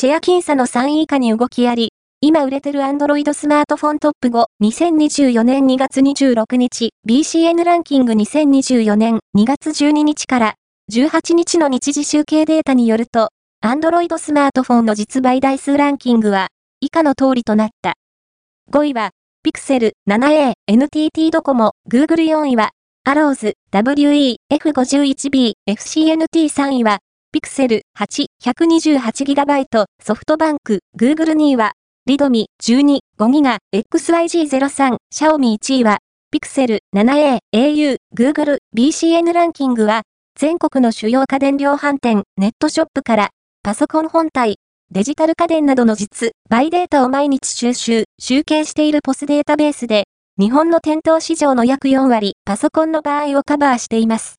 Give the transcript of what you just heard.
シェア僅差の3位以下に動きあり、今売れてる Android スマートフォントップ5、2024年2月26日、BCN ランキング2024年2月12日から18日の日時集計データによると、Android スマートフォンの実売台数ランキングは、以下の通りとなった。5位は、Pixel 7a、NTT ドコモ、Google 4位は、Arrows、WE、F51B、FCNT3 位は、Pixel 8、128GB、ソフトバンク、Google 2位は、リドミ12、5ギガ、XYG03、シャオミ1位は、Pixel 7a、au、Google、BCN ランキングは、全国の主要家電量販店、ネットショップから、パソコン本体、デジタル家電などの実、バイデータを毎日収集、集計しているポスデータベースで、日本の店頭市場の約4割、パソコンの場合をカバーしています。